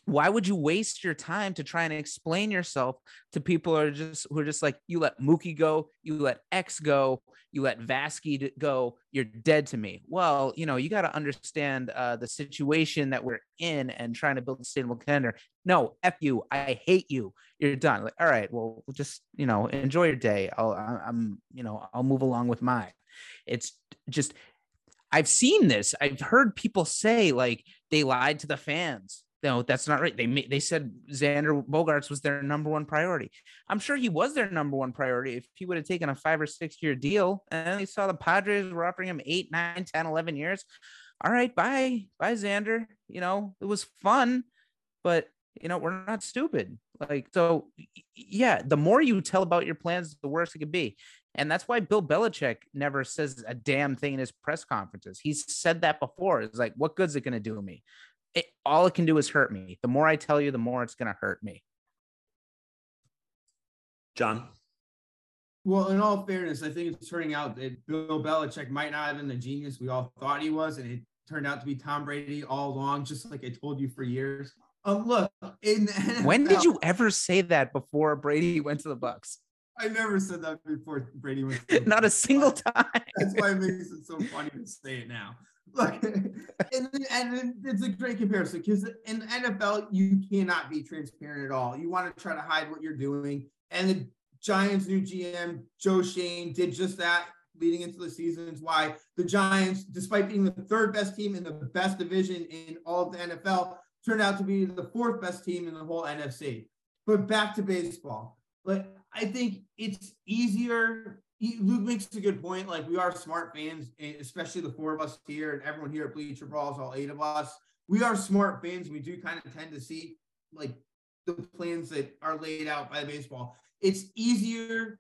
why would you waste your time to try and explain yourself to people who are just who are just like you let Mookie go, you let X go, you let Vasky go, you're dead to me. Well, you know, you got to understand uh, the situation that we're in and trying to build a sustainable contender. No, f you, I hate you. You're done. Like, all right, well, just you know, enjoy your day. I'll, I'm, you know, I'll move along with mine. It's just, I've seen this. I've heard people say like they lied to the fans no, that's not right. They they said Xander Bogaerts was their number one priority. I'm sure he was their number one priority if he would have taken a five or six year deal and they saw the Padres were offering him eight, nine, 10, 11 years. All right, bye, bye, Xander. You know, it was fun, but you know, we're not stupid. Like, so yeah, the more you tell about your plans, the worse it could be. And that's why Bill Belichick never says a damn thing in his press conferences. He's said that before. It's like, what good's it going to do me? It, all it can do is hurt me. The more I tell you, the more it's going to hurt me.
John.
Well, in all fairness, I think it's turning out that Bill Belichick might not have been the genius we all thought he was, and it turned out to be Tom Brady all along, just like I told you for years. Um, look, in NFL,
when did you ever say that before Brady went to the Bucks?
I never said that before Brady went.
Not a single time.
That's why it makes it so funny to say it now. Look, and, and it's a great comparison because in the NFL, you cannot be transparent at all. You want to try to hide what you're doing. And the Giants' new GM, Joe Schoen, did just that leading into the season. seasons. Why the Giants, despite being the third best team in the best division in all of the NFL, turned out to be the fourth best team in the whole NFC. But back to baseball. Like I think it's easier. Luke makes a good point. Like we are smart fans, eh, especially the four of us here, and everyone here at Bleacher Brawls, all eight of us. We are smart fans. We do kind of tend to see like the plans that are laid out by baseball. It's easier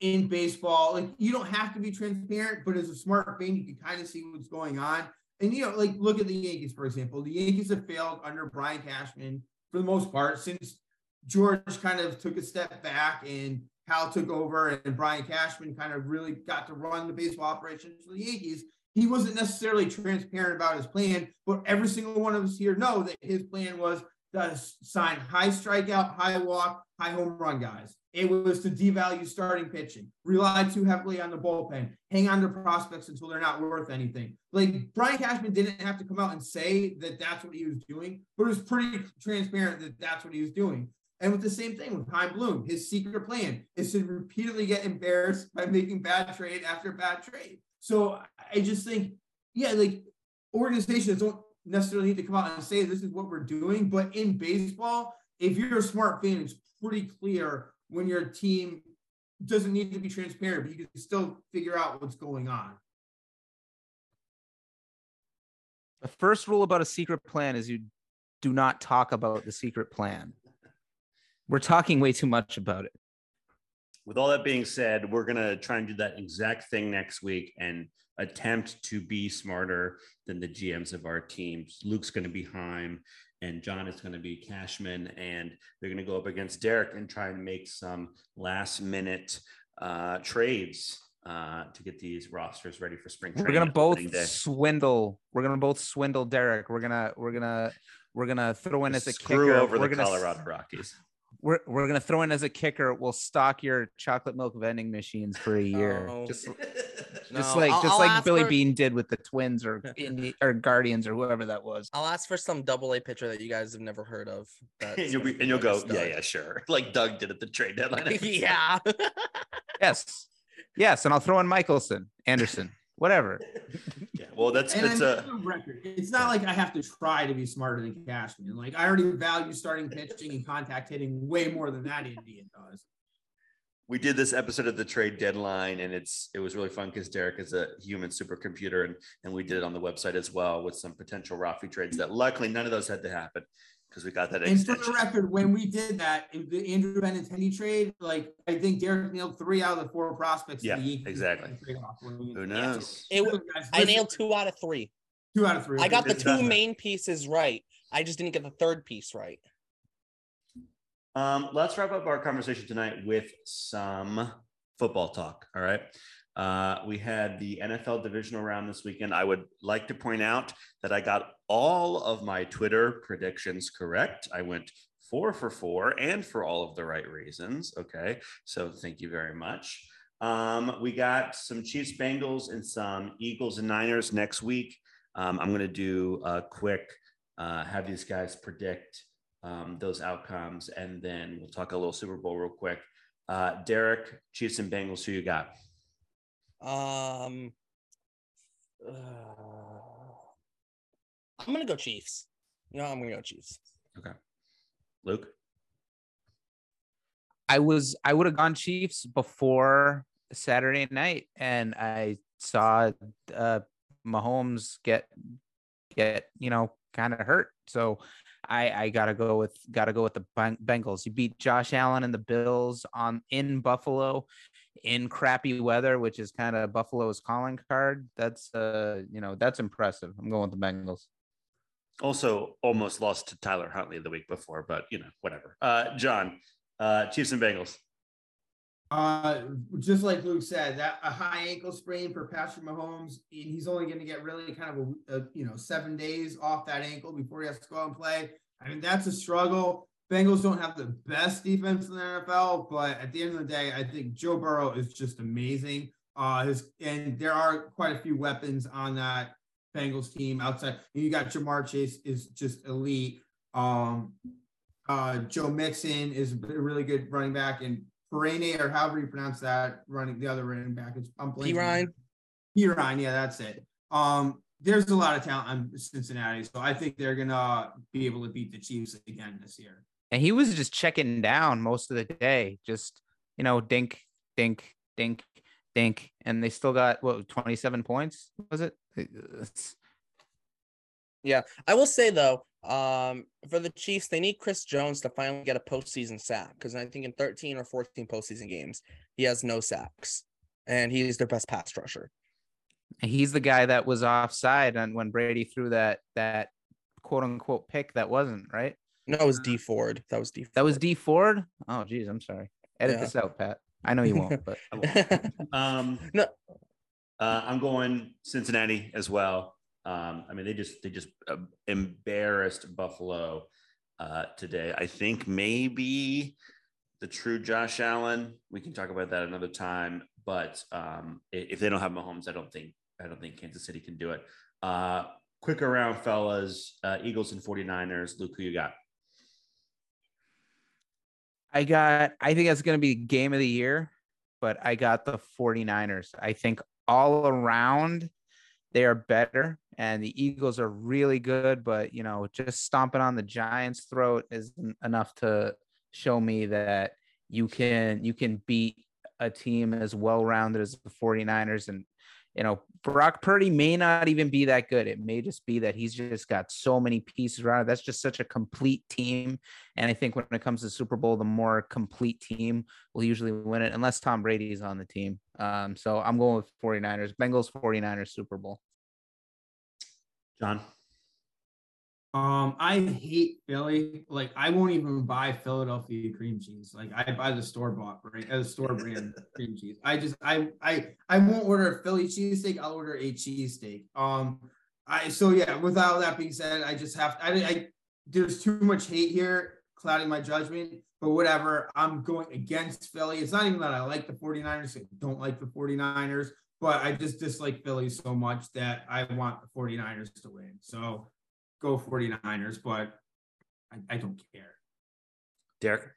in baseball. Like you don't have to be transparent, but as a smart fan, you can kind of see what's going on. And you know, like look at the Yankees, for example. The Yankees have failed under Brian Cashman for the most part since George kind of took a step back and Hal took over and Brian Cashman kind of really got to run the baseball operations for the Yankees. He wasn't necessarily transparent about his plan, but every single one of us here know that his plan was to sign high strikeout, high walk, high home run guys. It was to devalue starting pitching, rely too heavily on the bullpen, hang on to prospects until they're not worth anything. Like Brian Cashman didn't have to come out and say that that's what he was doing, but it was pretty transparent that that's what he was doing. And with the same thing with Chaim Bloom, his secret plan is to repeatedly get embarrassed by making bad trade after bad trade. So I just think, yeah, like organizations don't necessarily need to come out and say this is what we're doing. But in baseball, if you're a smart fan, it's pretty clear when your team doesn't need to be transparent, but you can still figure out what's going on.
The first rule about a secret plan is you do not talk about the secret plan. We're talking way too much about it.
With all that being said, we're going to try and do that exact thing next week and attempt to be smarter than the GMs of our teams. Luke's going to be Chaim and John is going to be Cashman, and they're going to go up against Derrik and try and make some last minute uh, trades uh, to get these rosters ready for spring
training. We're gonna both swindle. We're gonna both swindle Derrik. We're gonna we're gonna we're gonna throw in as a
screw
kicker.
over
we're
the
gonna,
Colorado Rockies
we're we're gonna throw in as a kicker. We'll stock your chocolate milk vending machines for a year,
no.
just
no.
just like
I'll,
just
I'll
like Billy
for,
Beane did with the Twins or Indi- or Guardians or whoever that was.
I'll ask for some double A pitcher that you guys have never heard of.
and you'll be, and you'll go, yeah, yeah, sure, like Doug did at the trade deadline.
yeah.
yes, yes, and I'll throw in Michelson, Anderson whatever.
yeah, well, that's
and
that's a
record. It's not like I have to try to be smarter than Cashman. Like I already value starting pitching and contact hitting way more than that Indian does.
We did this episode of the trade deadline, and it's it was really fun because Derrik is a human supercomputer, and and we did it on the website as well with some potential Rafi trades that luckily none of those had to happen because we got that.
And extension. for the record, when we did that, the Andrew Benintendi trade, like I think Derrik nailed three out of the four prospects.
Yeah, exactly. Who knows?
It, guys, I nailed two out of three.
Two out of three.
I got the two main pieces right. I just didn't get the third piece right.
Um, let's wrap up our conversation tonight with some football talk. All right. Uh, we had the NFL divisional round this weekend. I would like to point out that I got all of my Twitter predictions correct. I went four for four and for all of the right reasons. Okay. So thank you very much. Um, we got some Chiefs, Bengals, and some Eagles and Niners next week. Um, I'm going to do a quick, uh, have these guys predict um, those outcomes, and then we'll talk a little Super Bowl real quick. Uh, Derrik, Chiefs and Bengals, who you got?
Um, uh, I'm gonna go Chiefs. No, I'm gonna go Chiefs.
Okay, Luke.
I was I would have gone Chiefs before Saturday night, and I saw uh, Mahomes get get you know kind of hurt, so I I gotta go with gotta go with the Bengals. You beat Josh Allen and the Bills on in Buffalo in crappy weather, which is kind of Buffalo's calling card. That's uh, you know, that's impressive. I'm going with the Bengals.
Also, almost lost to Tyler Huntley the week before, but you know, whatever. Uh, John, uh, Chiefs and Bengals.
Uh, just like Luke said, that a high ankle sprain for Patrick Mahomes, and he's only going to get really kind of a, a, you know seven days off that ankle before he has to go out and play. I mean, that's a struggle. Bengals don't have the best defense in the NFL, but at the end of the day, I think Joe Burrow is just amazing. Uh, his and there are quite a few weapons on that Bengals team outside. You got Ja'Marr Chase is just elite. Um, uh, Joe Mixon is a really good running back, and Perine or however you pronounce that, running the other running back. is I'm
P Ryan.
P Ryan, yeah, that's it. Um, there's a lot of talent on Cincinnati, so I think they're gonna be able to beat the Chiefs again this year.
And he was just checking down most of the day, just you know, dink, dink, dink, dink, and they still got what 27 points was it? It's...
Yeah, I will say though, um, for the Chiefs, they need Chris Jones to finally get a postseason sack because I think in 13 or 14 postseason games, he has no sacks, and he's their best pass rusher.
He's the guy that was offside and when Brady threw that that quote unquote pick that wasn't right.
No, it was Dee Ford. That was D. Ford.
That was D Ford. Oh, geez, I'm sorry. Edit yeah. this out, Pat. I know you won't, but
won't. um, no, uh, I'm going Cincinnati as well. Um, I mean, they just they just uh, embarrassed Buffalo uh, today. I think maybe the true Josh Allen. We can talk about that another time. But um, if they don't have Mahomes, I don't think I don't think Kansas City can do it. Uh, quick around, fellas. Uh, Eagles and 49ers. Luke, who you got?
I got, I think that's going to be game of the year, but I got the 49ers. I think all around they are better and the Eagles are really good, but you know, just stomping on the Giants' throat isn't enough to show me that you can you can beat a team as well rounded as the 49ers and you know, Brock Purdy may not even be that good. It may just be that he's just got so many pieces around. That's just such a complete team. And I think when it comes to Super Bowl, the more complete team will usually win it, unless Tom Brady is on the team. Um, so I'm going with 49ers, Bengals, 49ers, Super Bowl.
John.
Um, I hate Philly. Like, I won't even buy Philadelphia cream cheese. Like, I buy the store bought, right? As store brand cream cheese. I just, I, I, I won't order a Philly cheesesteak. I'll order a cheesesteak. Um, I, so yeah. Without that being said, I just have, I, I, there's too much hate here clouding my judgment. But whatever, I'm going against Philly. It's not even that I like the 49ers. I don't like the 49ers, but I just dislike Philly so much that I want the 49ers to win. So go 49ers, but I, I don't care.
Derrik?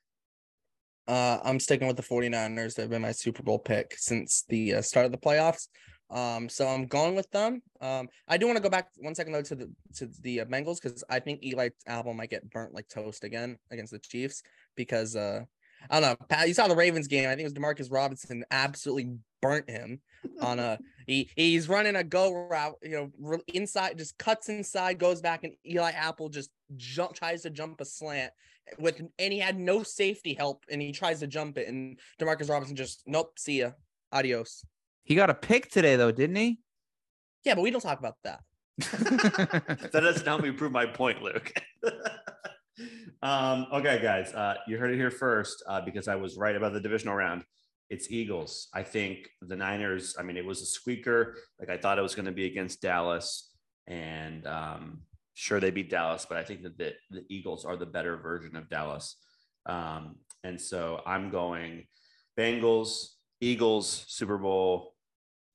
Uh, I'm sticking with the 49ers. They've been my Super Bowl pick since the uh, start of the playoffs. Um, so I'm going with them. Um, I do want to go back one second though to the to the uh, Bengals because I think Eli Apple might get burnt like toast again against the Chiefs because uh, I don't know. Pat, you saw the Ravens game. I think it was Demarcus Robinson absolutely burnt him on a he he's running a go route, you know, inside just cuts inside, goes back, and Eli Apple just jump tries to jump a slant with and he had no safety help and he tries to jump it and Demarcus Robinson just nope, see ya. Adios.
He got a pick today though, didn't he?
Yeah, but we don't talk about that.
that doesn't help me prove my point, Luke. um, okay, guys, uh, you heard it here first uh, because I was right about the divisional round it's Eagles. I think the Niners, I mean, it was a squeaker. Like I thought it was going to be against Dallas. And um, sure, they beat Dallas, but I think that the, the Eagles are the better version of Dallas. Um, and so I'm going Bengals, Eagles, Super Bowl.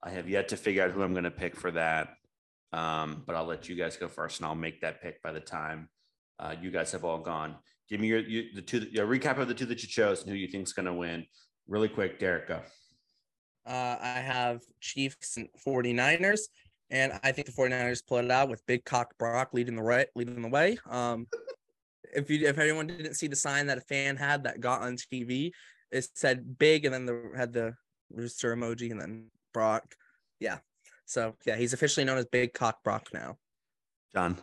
I have yet to figure out who I'm going to pick for that. Um, but I'll let you guys go first and I'll make that pick by the time uh, you guys have all gone. Give me your, your the two your recap of the two that you chose and who you think is going to win. Really quick, Derrik, go.
Uh, I have Chiefs and 49ers, and I think the 49ers pull it out with Big Cock Brock leading the right, leading the way. Um, if you if anyone didn't see the sign that a fan had that got on TV, it said big, and then the had the rooster emoji, and then Brock. Yeah. So yeah, he's officially known as Big Cock Brock now.
John.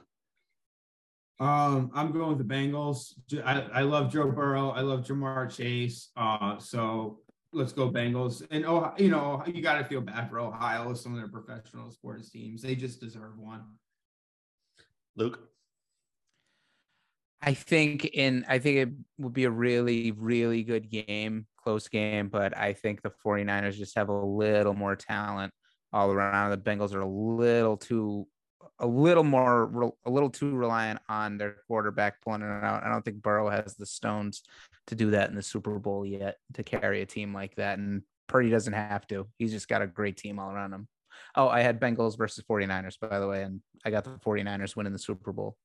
Um, I'm going with the Bengals. I, I love Joe Burrow. I love Ja'Marr Chase. Uh, so let's go Bengals. And oh, you know, you got to feel bad for Ohio, with some of their professional sports teams. They just deserve one.
Luke.
I think in I think it would be a really really good game, close game, but I think the 49ers just have a little more talent all around. The Bengals are a little too a little more a little too reliant on their quarterback pulling it out. I don't think Burrow has the stones to do that in the Super Bowl yet to carry a team like that and Purdy doesn't have to. He's just got a great team all around him. Oh, I had Bengals versus 49ers by the way and I got the 49ers winning the Super Bowl.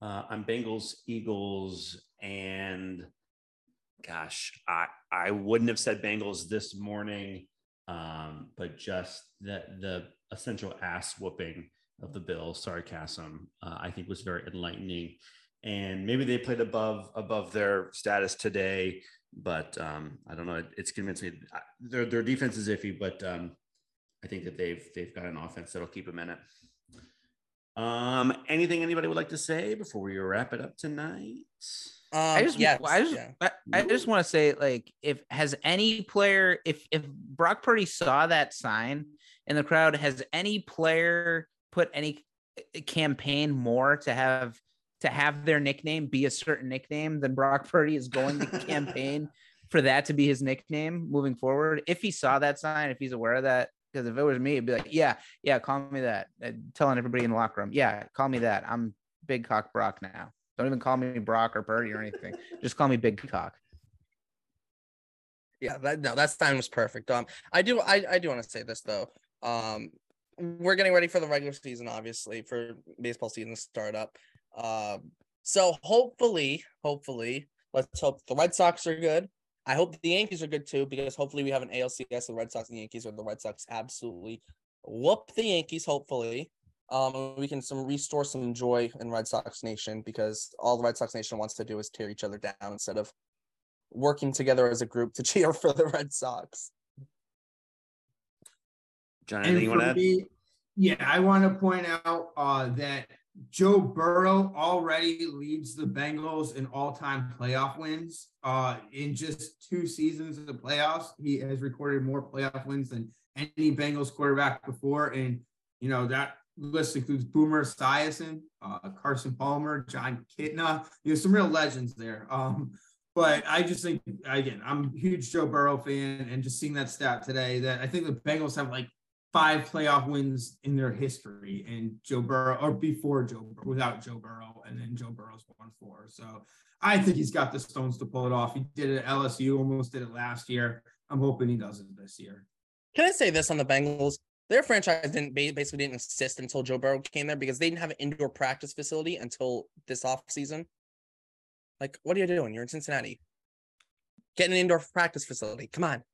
Uh, I'm Bengals, Eagles, and gosh, I I wouldn't have said Bengals this morning, um, but just the the essential ass whooping of the bill sarcasm, uh, I think was very enlightening. And maybe they played above above their status today, but um, I don't know. It's convinced me their their defense is iffy, but um, I think that they've they've got an offense that'll keep them in it. Um, anything anybody would like to say before we wrap it up tonight?
Um,
I just,
yes,
I just,
yeah.
I, I just want to say, like, if has any player, if if Brock Purdy saw that sign in the crowd, has any player put any uh, campaign more to have to have their nickname be a certain nickname than Brock Purdy is going to campaign for that to be his nickname moving forward? If he saw that sign, if he's aware of that, because if it was me, it'd be like, yeah, yeah, call me that. Uh, telling everybody in the locker room, yeah, call me that. I'm Big Cock Brock now. Don't even call me Brock or Purdy or anything. Just call me Big Cock.
Yeah, that no, that sign was perfect. Um, I do, I, I do want to say this though. Um, we're getting ready for the regular season, obviously, for baseball season to start up. Um, so hopefully, hopefully, let's hope the Red Sox are good. I hope the Yankees are good too, because hopefully we have an ALCS, the Red Sox and the Yankees, or the Red Sox absolutely whoop the Yankees. Hopefully, um, we can some restore some joy in Red Sox Nation because all the Red Sox Nation wants to do is tear each other down instead of working together as a group to cheer for the Red Sox.
John,
And
anything you want to
for
add?
me, yeah, I want to point out uh, that Joe Burrow already leads the Bengals in all-time playoff wins. Uh, in just two seasons of the playoffs, he has recorded more playoff wins than any Bengals quarterback before. And you know that list includes Boomer Esiason, uh, Carson Palmer, Jon Kitna. You know some real legends there. Um, but I just think again, I'm a huge Joe Burrow fan, and just seeing that stat today, that I think the Bengals have like five playoff wins in their history, and Joe Burrow, or before Joe, without Joe Burrow, and then Joe Burrow's won four. So I think he's got the stones to pull it off. He did it at LSU, almost did it last year. I'm hoping he does it this year.
Can I say this on the Bengals? Their franchise didn't basically didn't exist until Joe Burrow came there because they didn't have an indoor practice facility until this off season. Like, what are you doing? You're in Cincinnati. Get an indoor practice facility. Come on.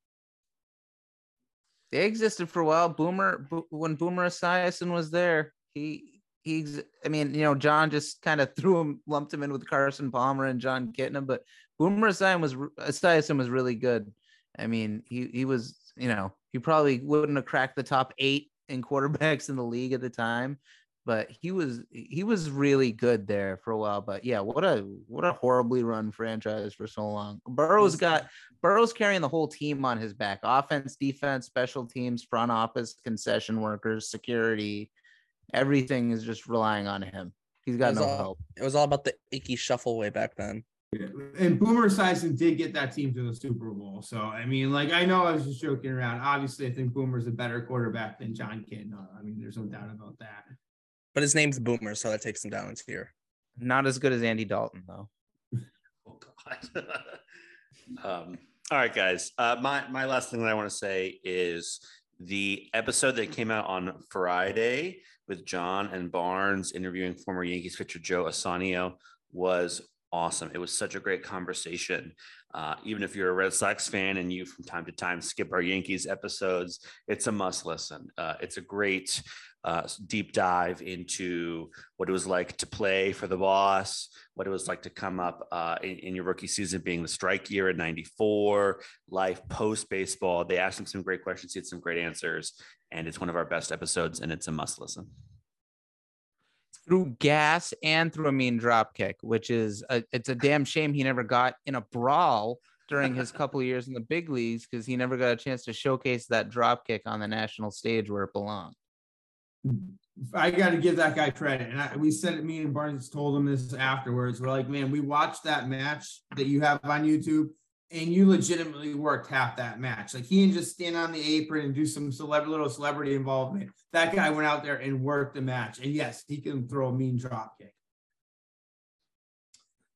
They existed for a while. Boomer, Bo- when Boomer Esiason was there, he he. ex- I mean, you know, John just kind of threw him, lumped him in with Carson Palmer and Jon Kitna, but Boomer Esiason was Esiason was really good. I mean, he he was, you know, he probably wouldn't have cracked the top eight in quarterbacks in the league at the time, but he was he was really good there for a while. But yeah, what a what a horribly run franchise for so long. Burrow's got Burrow's carrying the whole team on his back offense, defense, special teams, front office, concession workers, security. Everything is just relying on him. He's got
It was
no
all-
help.
It was all about the Ickey Shuffle way back then. Yeah.
And Boomer Esiason did get that team to the Super Bowl. So I mean, like I know I was just joking around. Obviously, I think Boomer's a better quarterback than Jon Kitna. I mean, there's no doubt about that.
But his name's Boomer, so that takes him down a tier.
Not as good as Andy Dalton, though.
Oh God. um, all right, guys. Uh, my my last thing that I want to say is the episode that came out on Friday with John and Barnes interviewing former Yankees pitcher Joe Ausanio was awesome. It was such a great conversation. Uh, even if you're a Red Sox fan and you from time to time skip our Yankees episodes, it's a must listen. Uh, it's a great uh, deep dive into what it was like to play for the boss, what it was like to come up uh, in, in your rookie season being the strike year in 94, life post baseball. They asked him some great questions. He had some great answers. And it's one of our best episodes, and it's a must listen.
Through gas and through a mean drop kick, which is a, it's a damn shame he never got in a brawl during his couple of years in the big leagues because he never got a chance to showcase that drop kick on the national stage where it belonged.
I got to give that guy credit. And I, we said it, me and Barnes told him this afterwards. We're like, man, we watched that match that you have on YouTube and you legitimately worked half that match. Like he didn't just stand on the apron and do some celebrity, little celebrity involvement. That guy went out there and worked the match. And yes, he can throw a mean drop kick.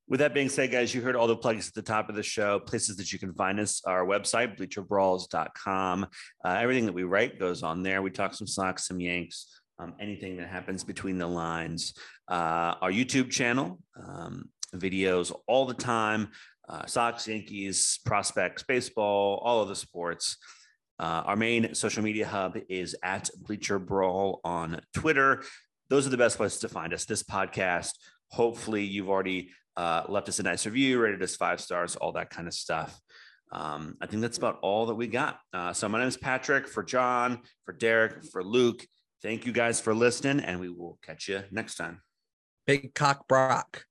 With that being said, guys, you heard all the plugs at the top of the show. Places that you can find us, our website, bleacherbrawls.com. Uh, everything that we write goes on there. We talk some Sox, some Yanks, um, anything that happens between the lines. Uh, our YouTube channel, um, videos all the time. Uh, Sox, Yankees, prospects, baseball, all of the sports. Uh, our main social media hub is at Bleacher Brawl on Twitter. Those are the best places to find us. This podcast, hopefully, you've already uh, left us a nice review, rated us five stars, all that kind of stuff. Um, I think that's about all that we got. Uh, so, my name is Patrick for John, for Derrik, for Luke. Thank you guys for listening, and we will catch you next time.
Big cock Brock.